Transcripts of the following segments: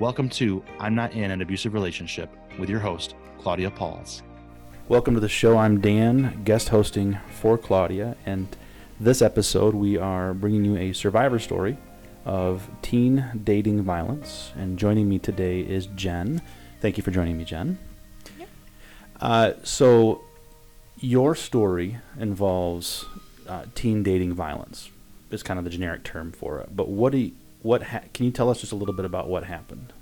Welcome to I'm Not in an Abusive Relationship with your host, Claudia Pauls. Welcome to the show. I'm Dan, guest hosting for Claudia. And this episode, we are bringing you a survivor story of teen dating violence. And joining me today is Jen. Thank you for joining me, Jen. Uh, so, your story involves uh, teen dating violence. Is kind of the generic term for it. But what do you, what ha- can you tell us just a little bit about what happened?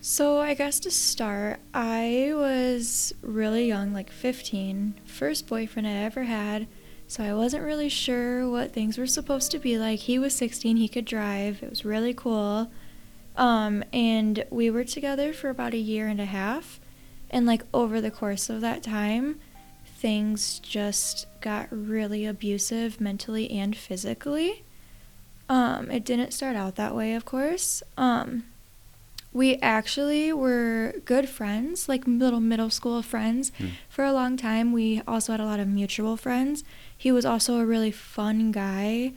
So, I guess to start, I was really young, like 15, first boyfriend I ever had. So, I wasn't really sure what things were supposed to be like. He was 16, he could drive, it was really cool. Um, and we were together for about a year and a half. And, like, over the course of that time, things just got really abusive mentally and physically. Um, it didn't start out that way, of course. Um, we actually were good friends, like little middle school friends Hmm. for a long time. We also had a lot of mutual friends. He was also a really fun guy.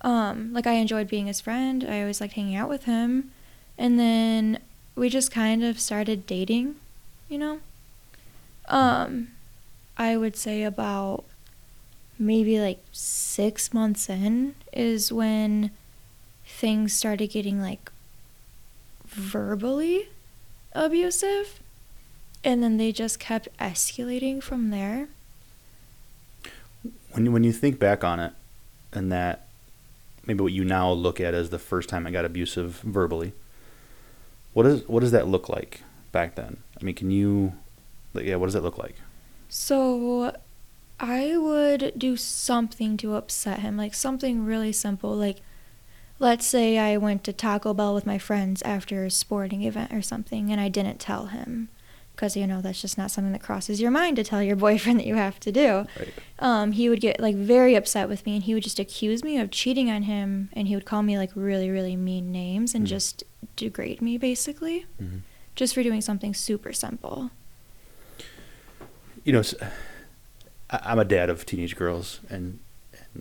Um, like I enjoyed being his friend. I always liked hanging out with him. And then we just kind of started dating, you know? Um, I would say about maybe like six months in is when things started getting like verbally abusive. And then they just kept escalating from there. When you, when you think back on it, and that maybe what you now look at as the first time I got abusive verbally, what is what does that look like back then? I mean, can you, yeah, what does that look like? So I would do something to upset him, like something really simple. Like, let's say I went to Taco Bell with my friends after a sporting event or something, and I didn't tell him. Because, you know, that's just not something that crosses your mind to tell your boyfriend that you have to do. Right. Um, he would get like very upset with me, and he would just accuse me of cheating on him, and he would call me like really, really mean names and Mhm. just degrade me basically, Mhm. just for doing something super simple. You know, s- I- I'm a dad of teenage girls, and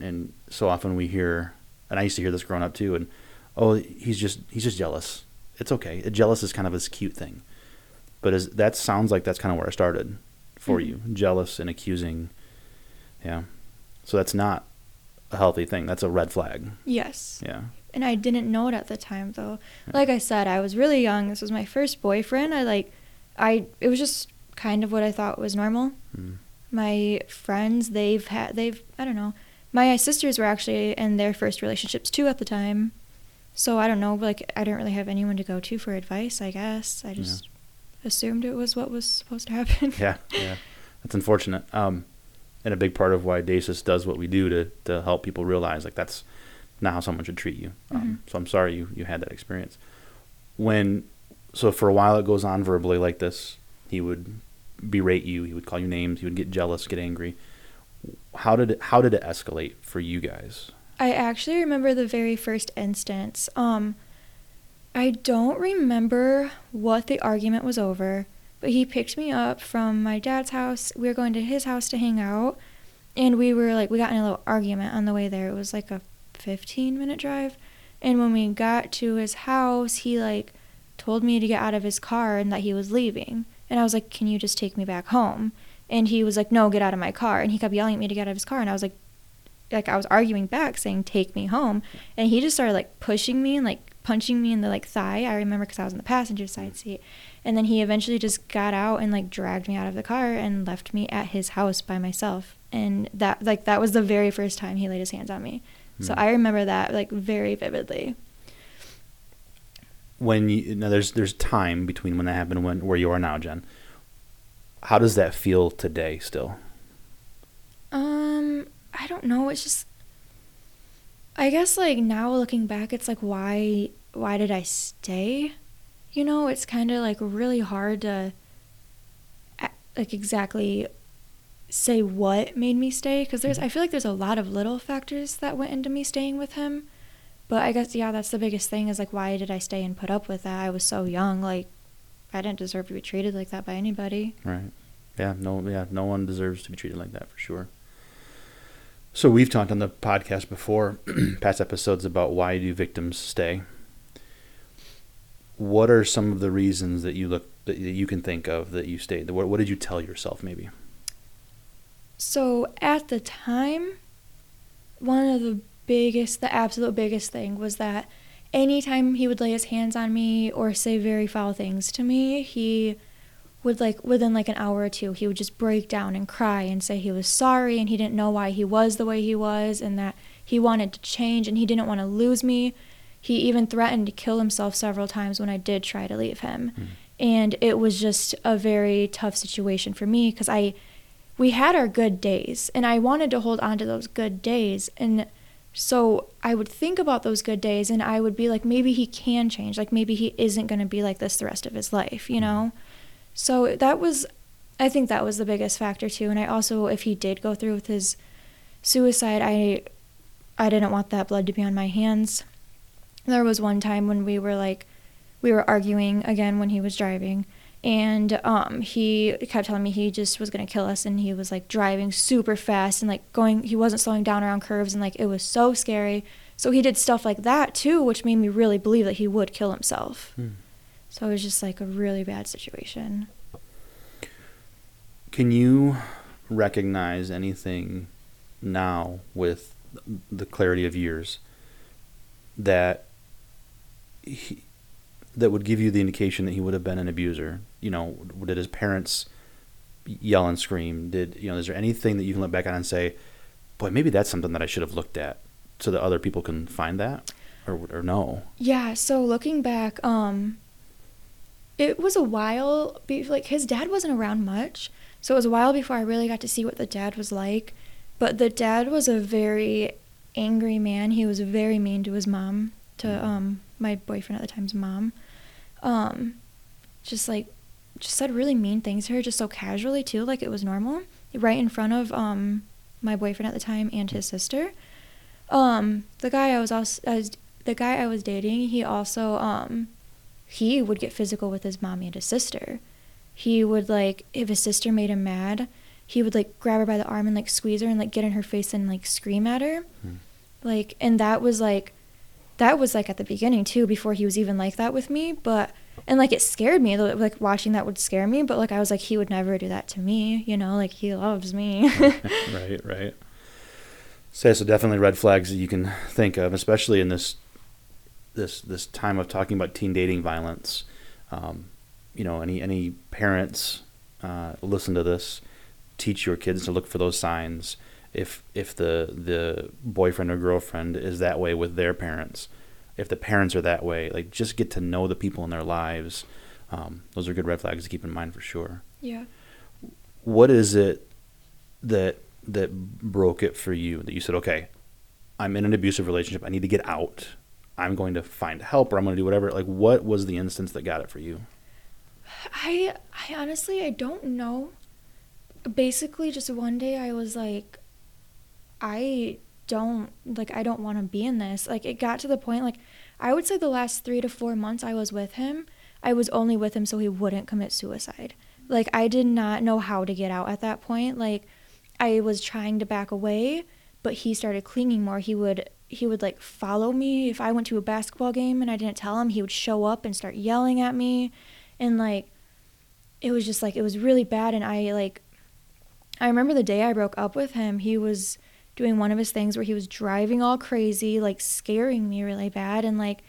and so often we hear, and I used to hear this growing up too, and oh, he's just he's just jealous. It's okay. Jealous is kind of this cute thing, but as that sounds like that's kind of where I started for Mhm. you, jealous and accusing. Yeah, so that's not a healthy thing. That's a red flag. Yes. Yeah. and I didn't know it at the time though. Like I said, I was really young. This was my first boyfriend. I like I it was just kind of what I thought was normal. Mm. My friends, they've had they've I don't know. My sisters were actually in their first relationships too at the time. So I don't know, like I didn't really have anyone to go to for advice, I guess. I Yeah. just assumed it was what was supposed to happen. Yeah, yeah, that's unfortunate. Um, and a big part of why DASAS does what we do to to help people realize like that's not how someone should treat you. Um, So I'm sorry you you had that experience. When so for a while it goes on verbally like this. He would berate you. He would call you names. He would get jealous, get angry. How did it, how did it escalate for you guys? I actually remember the very first instance. Um, I don't remember what the argument was over, but he picked me up from my dad's house. We were going to his house to hang out, and we were like, we got in a little argument on the way there. It was like a 15 minute drive. And when we got to his house, he like told me to get out of his car and that he was leaving. And I was like, Can you just take me back home? And he was like, No, get out of my car. And he kept yelling at me to get out of his car. And I was like, like I was arguing back, saying, Take me home. And he just started like pushing me and like punching me in the like thigh. I remember because I was in the passenger side seat, and then he eventually just got out and like dragged me out of the car and left me at his house by myself. And that like that was the very first time he laid his hands on me. So Hmm. I remember that like very vividly. When you now there's there's time between when that happened and when where you are now, Jen. How does that feel today still? Um, I don't know. It's just, I guess like now looking back, it's like why why did I stay? You know, it's kind of like really hard to, like exactly, say what made me stay because there's I feel like there's a lot of little factors that went into me staying with him, but I guess yeah, that's the biggest thing is like why did I stay and put up with that? I was so young, like I didn't deserve to be treated like that by anybody. Right. Yeah, no yeah, no one deserves to be treated like that for sure. So we've talked on the podcast before, past episodes about why do victims stay. What are some of the reasons that you look that you can think of that you stayed? What what did you tell yourself maybe? So at the time, one of the biggest, the absolute biggest thing was that anytime he would lay his hands on me or say very foul things to me, he would like within like an hour or two, he would just break down and cry and say he was sorry and he didn't know why he was the way he was and that he wanted to change and he didn't want to lose me. He even threatened to kill himself several times when I did try to leave him. Hmm. And it was just a very tough situation for me because I we had our good days and I wanted to hold on to those good days and so I would think about those good days and I would be like maybe he can change like maybe he isn't going to be like this the rest of his life you know? Mm-hmm. So that was I think that was the biggest factor too and I also if he did go through with his suicide I I didn't want that blood to be on my hands. There was one time when we were like we were arguing again when he was driving and um he kept telling me he just was going to kill us and he was like driving super fast and like going he wasn't slowing down around curves and like it was so scary so he did stuff like that too which made me really believe that he would kill himself Hmm. so it was just like a really bad situation Can you recognize anything now with the clarity of years that he, that would give you the indication that he would have been an abuser? You know, did his parents yell and scream? Did you know? Is there anything that you can look back on and say, "Boy, maybe that's something that I should have looked at," so that other people can find that, or or no? Yeah, so looking back, um it was a while be- like his dad wasn't around much. So it was a while before I really got to see what the dad was like. But the dad was a very angry man. He was very mean to his mom, to um my boyfriend at the time's mom. Um just like just said really mean things to her just so casually too, like it was normal, right in front of um my boyfriend at the time and his sister. Um the guy I was also I was the guy I was dating, he also um he would get physical with his mommy and his sister. He would like if his sister made him mad, he would like grab her by the arm and like squeeze her and like get in her face and like scream at her. Hmm. Like and that was like that was like at the beginning too before he was even like that with me, but and like it scared me like watching that would scare me, but like I was like he would never do that to me, you know, like he loves me. right, right. So, so definitely red flags that you can think of, especially in this this this time of talking about teen dating violence. Um, you know, any any parents uh, listen to this, teach your kids to look for those signs. If if the the boyfriend or girlfriend is that way with their parents, if the parents are that way, like just get to know the people in their lives. Um, those are good red flags to keep in mind for sure yeah. what is it that that broke it for you that you said okay i'm in an abusive relationship i need to get out i'm going to find help or i'm going to do whatever like what was the instance that got it for you I I honestly I don't know. Basically just one day I was like I don't like I don't want to be in this. Like it got to the point like I would say the last 3 to 4 months I was with him, I was only with him so he wouldn't commit suicide. Like I did not know how to get out at that point. Like I was trying to back away, but he started clinging more. He would he would like follow me if I went to a basketball game and I didn't tell him, he would show up and start yelling at me and like it was just like it was really bad and i like i remember the day i broke up with him he was doing one of his things where he was driving all crazy like scaring me really bad and like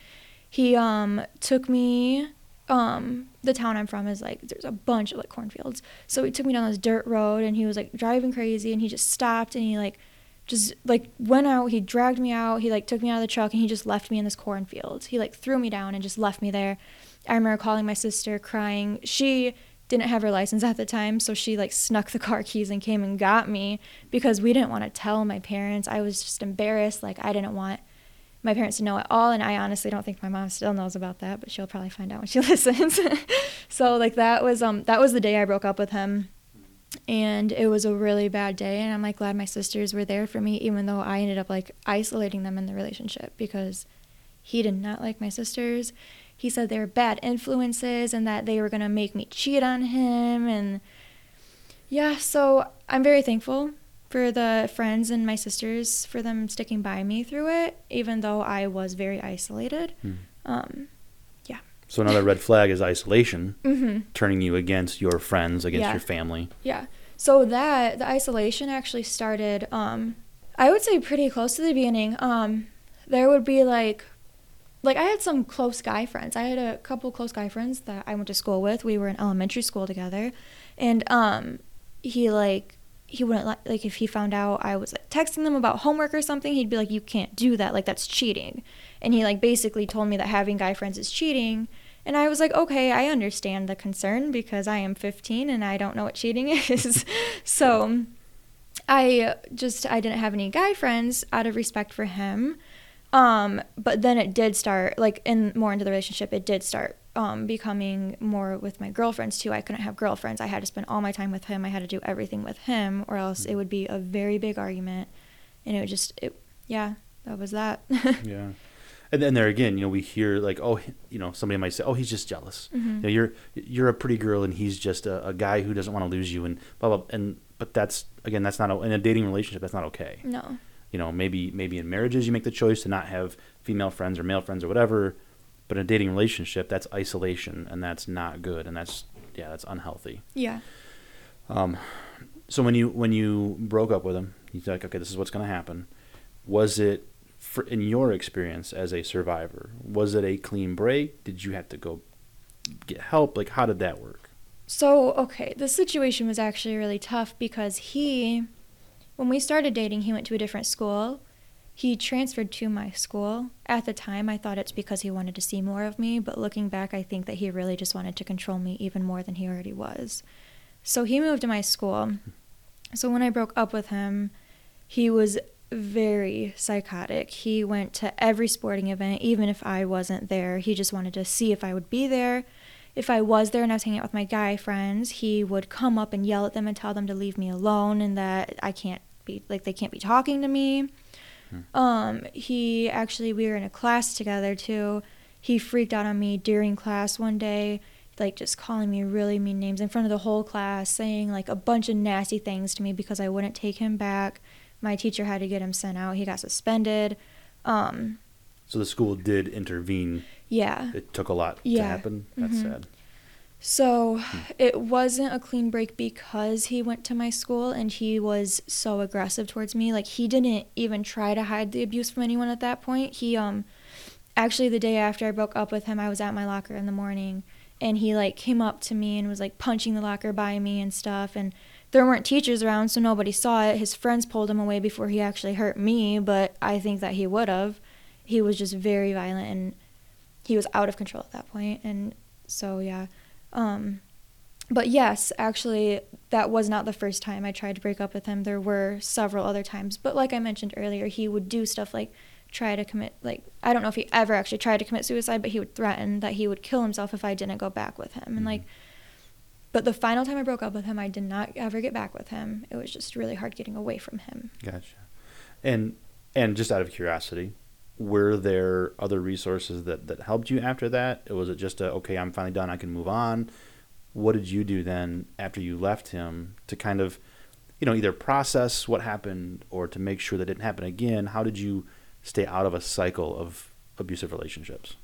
he um took me um the town I'm from is like there's a bunch of like cornfields. So he took me down this dirt road and he was like driving crazy and he just stopped and he like just like went out, he dragged me out, he like took me out of the truck and he just left me in this cornfield. He like threw me down and just left me there. I remember calling my sister crying. She didn't have her license at the time, so she like snuck the car keys and came and got me because we didn't want to tell my parents. I was just embarrassed. Like I didn't want my parents to know at all, and I honestly don't think my mom still knows about that, but she'll probably find out when she listens. so like that was um that was the day I broke up with him. And it was a really bad day, and I'm like glad my sisters were there for me, even though I ended up like isolating them in the relationship because he did not like my sisters he said they were bad influences and that they were going to make me cheat on him and yeah so i'm very thankful for the friends and my sisters for them sticking by me through it even though i was very isolated Hmm. um, yeah So another red flag is isolation, hmm turning you against your friends, against Yeah. your family. Yeah. So that the isolation actually started um I would say pretty close to the beginning. Um there would be like like I had some close guy friends. I had a couple close guy friends that I went to school with. We were in elementary school together. And um he like he wouldn't like like if he found out I was like texting them about homework or something, he'd be like you can't do that. Like that's cheating. And he like basically told me that having guy friends is cheating. And I was like, okay, I understand the concern because I am 15 and I don't know what cheating is. so I just I didn't have any guy friends out of respect for him. Um, but then it did start like in more into the relationship. It did start um, becoming more with my girlfriends too. I couldn't have girlfriends. I had to spend all my time with him. I had to do everything with him, or else it would be a very big argument, and it would just it yeah that was that. Yeah. And then there again, you know, we hear like, oh, you know, somebody might say, oh, he's just jealous. Mhm. You know, you're you're a pretty girl, and he's just a, a guy who doesn't want to lose you, and blah blah. And but that's again, that's not a, in a dating relationship. That's not okay. no. You know, maybe maybe in marriages you make the choice to not have female friends or male friends or whatever, but in a dating relationship, that's isolation, and that's not good, and that's yeah, that's unhealthy. Yeah. Um, so when you when you broke up with him, you like, okay, this is what's going to happen. Was it, for, in your experience as a survivor, was it a clean break? Did you have to go get help? Like, how did that work? So, okay, the situation was actually really tough because he, when we started dating, he went to a different school. He transferred to my school. At the time, I thought it's because he wanted to see more of me, but looking back, I think that he really just wanted to control me even more than he already was. So, he moved to my school. So, when I broke up with him, he was very psychotic. He went to every sporting event, even if I wasn't there. He just wanted to see if I would be there if I was there and I was hanging out with my guy friends, he would come up and yell at them and tell them to leave me alone and that I can't be like they can't be talking to me. Um, he actually we were in a class together too. He freaked out on me during class one day, like just calling me really mean names in front of the whole class, saying like a bunch of nasty things to me because I wouldn't take him back. My teacher had to get him sent out. He got suspended. Um, So the school did intervene. yeah. It took a lot to happen. That's Mhm. sad. So it wasn't a clean break because he went to my school and he was so aggressive towards me. Like he didn't even try to hide the abuse from anyone at that point. He um actually the day after I broke up with him, I was at my locker in the morning and he like came up to me and was like punching the locker by me and stuff and there weren't teachers around so nobody saw it. His friends pulled him away before he actually hurt me, but I think that he would have. He was just very violent and he was out of control at that point and so yeah. Um, but yes, actually, that was not the first time I tried to break up with him. There were several other times. But like I mentioned earlier, he would do stuff like try to commit, like, I don't know if he ever actually tried to commit suicide, but he would threaten that he would kill himself if I didn't go back with him. And like, but the final time I broke up with him, I did not ever get back with him. It was just really hard getting away from him. Gotcha. And and just out of curiosity, were there other resources that that helped you after that? Or was it just a okay, I'm finally done, I can move on? What did you do then after you left him to kind of, you know, either process what happened or to make sure that didn't happen again? How did you stay out of a cycle of abusive relationships?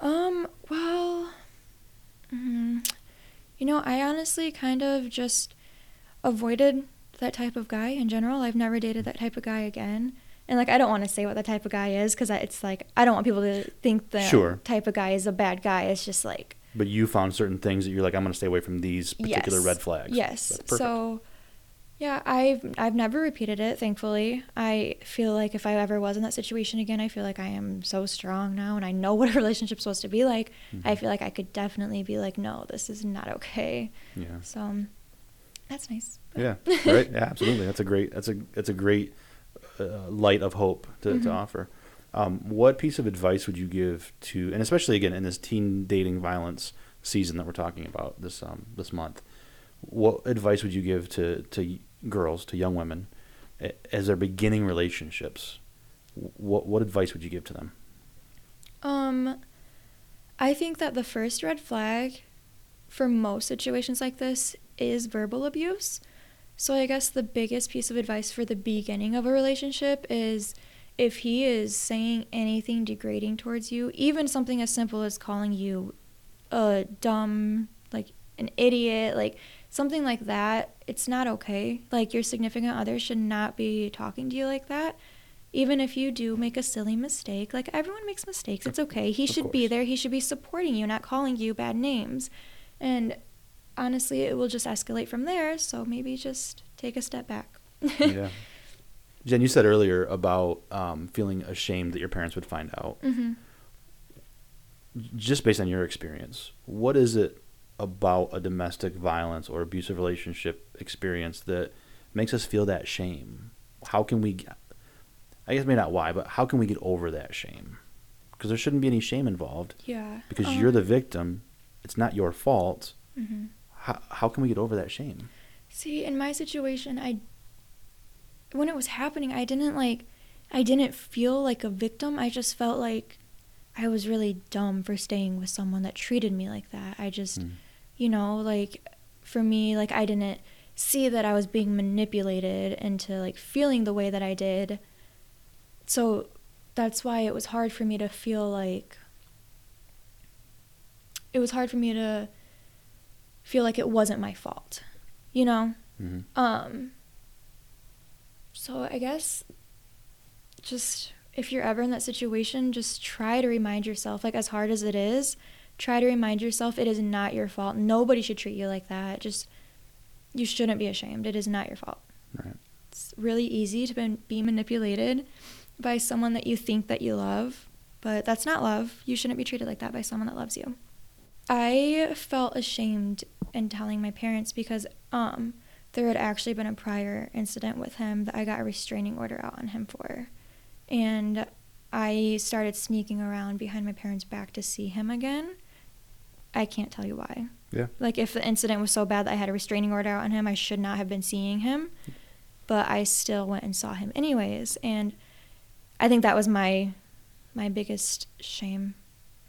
Um, well, mm, you know, I honestly kind of just avoided that type of guy in general. I've never dated that type of guy again. And like I don't want to say what the type of guy is because it's like I don't want people to think the Sure. type of guy is a bad guy. It's just like But you found certain things that you're like, I'm going to stay away from these particular yes. red flags. Yes. So yeah, I've I've never repeated it, thankfully. I feel like if I ever was in that situation again, I feel like I am so strong now and I know what a relationship's supposed to be like. Mm-hmm. I feel like I could definitely be like, no, this is not okay. yeah. So um, that's nice. Yeah, right. Yeah, absolutely. That's a great. That's a that's a great uh, light of hope to, Mm-hmm. to offer. Um, what piece of advice would you give to, and especially again in this teen dating violence season that we're talking about this um, this month? What advice would you give to to girls, to young women, as they're beginning relationships? What what advice would you give to them? Um, I think that the first red flag for most situations like this is verbal abuse. So I guess the biggest piece of advice for the beginning of a relationship is if he is saying anything degrading towards you, even something as simple as calling you a dumb, like an idiot, like something like that, it's not okay. Like your significant other should not be talking to you like that. Even if you do make a silly mistake, like everyone makes mistakes, it's okay. He Of should be there. He should be supporting you, not calling you bad names. And honestly, it will just escalate from there. So maybe just take a step back. yeah. Jen, you said earlier about um, feeling ashamed that your parents would find out. hmm just based on your experience, what is it about a domestic violence or abusive relationship experience that makes us feel that shame? How can we, I guess maybe not why, but how can we get over that shame? Because there shouldn't be any shame involved Yeah. because Um, you're the victim. It's not your fault. mhm. How, how can we get over that shame? See, in my situation, I when it was happening, I didn't like I didn't feel like a victim. I just felt like I was really dumb for staying with someone that treated me like that. I just, Mm. you know, like for me, like I didn't see that I was being manipulated into like feeling the way that I did. So that's why it was hard for me to feel like it was hard for me to feel like it wasn't my fault. You know? Mhm. Um so I guess just if you're ever in that situation, just try to remind yourself like as hard as it is, try to remind yourself it is not your fault. Nobody should treat you like that. Just you shouldn't be ashamed. It is not your fault. Right. It's really easy to be manipulated by someone that you think that you love, but that's not love. You shouldn't be treated like that by someone that loves you. I felt ashamed in telling my parents because um there had actually been a prior incident with him that I got a restraining order out on him for. And I started sneaking around behind my parents' back to see him again. I can't tell you why. Yeah. Like if the incident was so bad that I had a restraining order out on him, I should not have been seeing him. But I still went and saw him anyways, and I think that was my my biggest shame.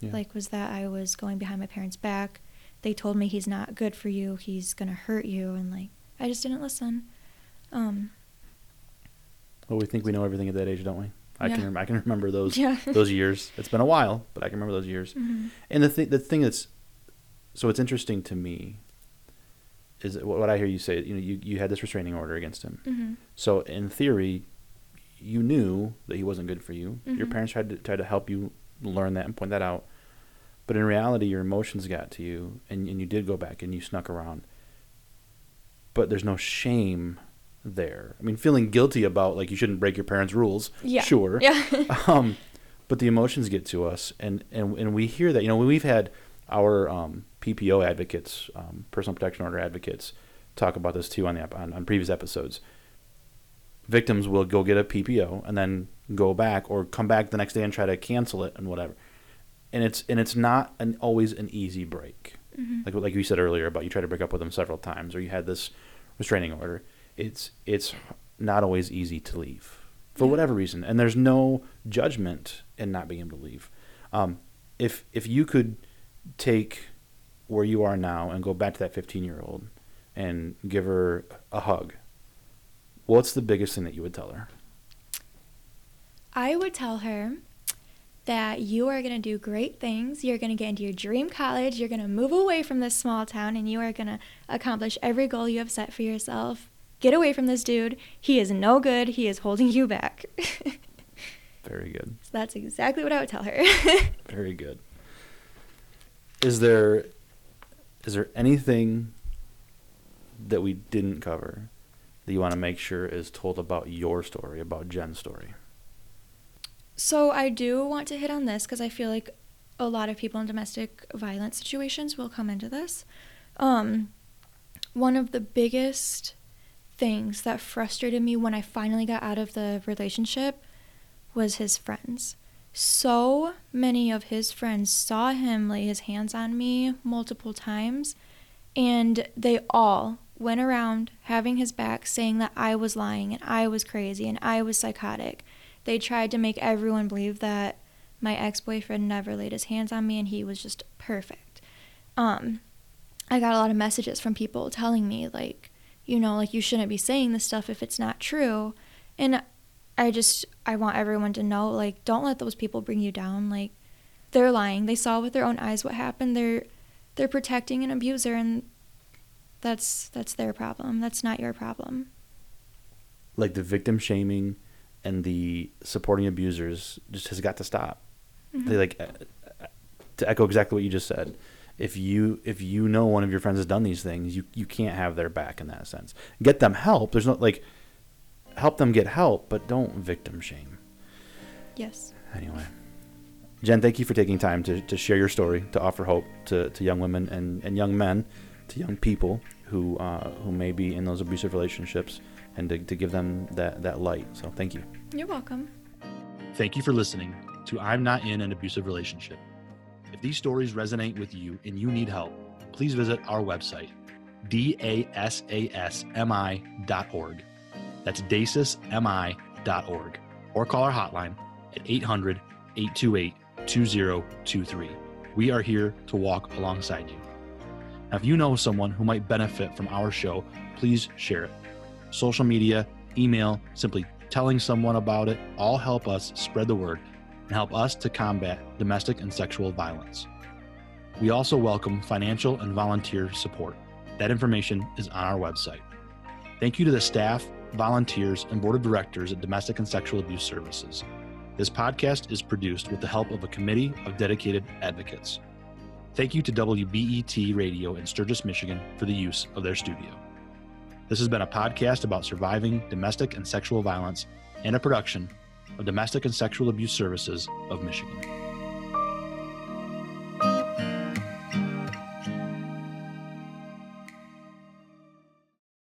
Yeah. Like was that I was going behind my parents' back. They told me he's not good for you. He's going to hurt you and like I just didn't listen. Um Well, we think we know everything at that age, don't we? I Yeah. can I can remember those Yeah. those years. It's been a while, but I can remember those years. mhm. And the thing, the thing that's, so it's interesting to me, is what what I hear you say. You know, you, you had this restraining order against him. Mhm. So in theory, you knew that he wasn't good for you. Your Mhm. parents tried to tried to help you learn that and point that out. But in reality, your emotions got to you, and, and you did go back and you snuck around. But there's no shame there. I mean, feeling guilty about like you shouldn't break your parents' rules. Yeah. Sure. Yeah. um, but the emotions get to us, and, and, and we hear that. You know, we've had our um, PPO advocates, um, personal protection order advocates, talk about this too on the on, on previous episodes. Victims will go get a PPO and then go back or come back the next day and try to cancel it and whatever. And it's and it's not an always an easy break. Mhm. Like like you said earlier about you tried to break up with them several times or you had this restraining order. It's it's not always easy to leave for Yeah. whatever reason, and there's no judgment in not being able to leave. Um, if if you could take where you are now and go back to that 15 year old and give her a hug, what's the biggest thing that you would tell her? I would tell her that you are going to do great things. You're going to get into your dream college. You're going to move away from this small town and you are going to accomplish every goal you have set for yourself. Get away from this dude. He is no good. He is holding you back. Very good. So that's exactly what I would tell her. Very good. Is there is there anything that we didn't cover that you want to make sure is told about your story, about Jen's story? So I do want to hit on this because I feel like a lot of people in domestic violence situations will come into this. Um, one of the biggest things that frustrated me when I finally got out of the relationship was his friends. So many of his friends saw him lay his hands on me multiple times, and they all went around having his back saying that I was lying and I was crazy and I was psychotic. They tried to make everyone believe that my ex-boyfriend never laid his hands on me and he was just perfect. Um I got a lot of messages from people telling me like, you know, like you shouldn't be saying this stuff if it's not true. And I just I want everyone to know like don't let those people bring you down. Like they're lying. They saw with their own eyes what happened. They're they're protecting an abuser and that's that's their problem. That's not your problem. Like the victim shaming and the supporting abusers just has got to stop. Mm-hmm. They like uh, to echo exactly what you just said. If you if you know one of your friends has done these things, you you can't have their back in that sense. Get them help. There's no like help them get help, but don't victim shame. Yes. Anyway. Jen, thank you for taking time to, to share your story, to offer hope to, to young women and, and young men, to young people who uh, who may be in those abusive relationships, and to, to give them that, that light. So thank you. You're welcome. Thank you for listening to I'm Not in an Abusive Relationship. If these stories resonate with you and you need help, please visit our website, dasasmi.org. That's dasasmi.org. Or call our hotline at 800 828 2023. We are here to walk alongside you. Now, if you know someone who might benefit from our show, please share it. Social media, email, simply telling someone about it all help us spread the word and help us to combat domestic and sexual violence. We also welcome financial and volunteer support. That information is on our website. Thank you to the staff, volunteers, and board of directors at Domestic and Sexual Abuse Services. This podcast is produced with the help of a committee of dedicated advocates. Thank you to WBET Radio in Sturgis, Michigan for the use of their studio. This has been a podcast about surviving domestic and sexual violence and a production of Domestic and Sexual Abuse Services of Michigan.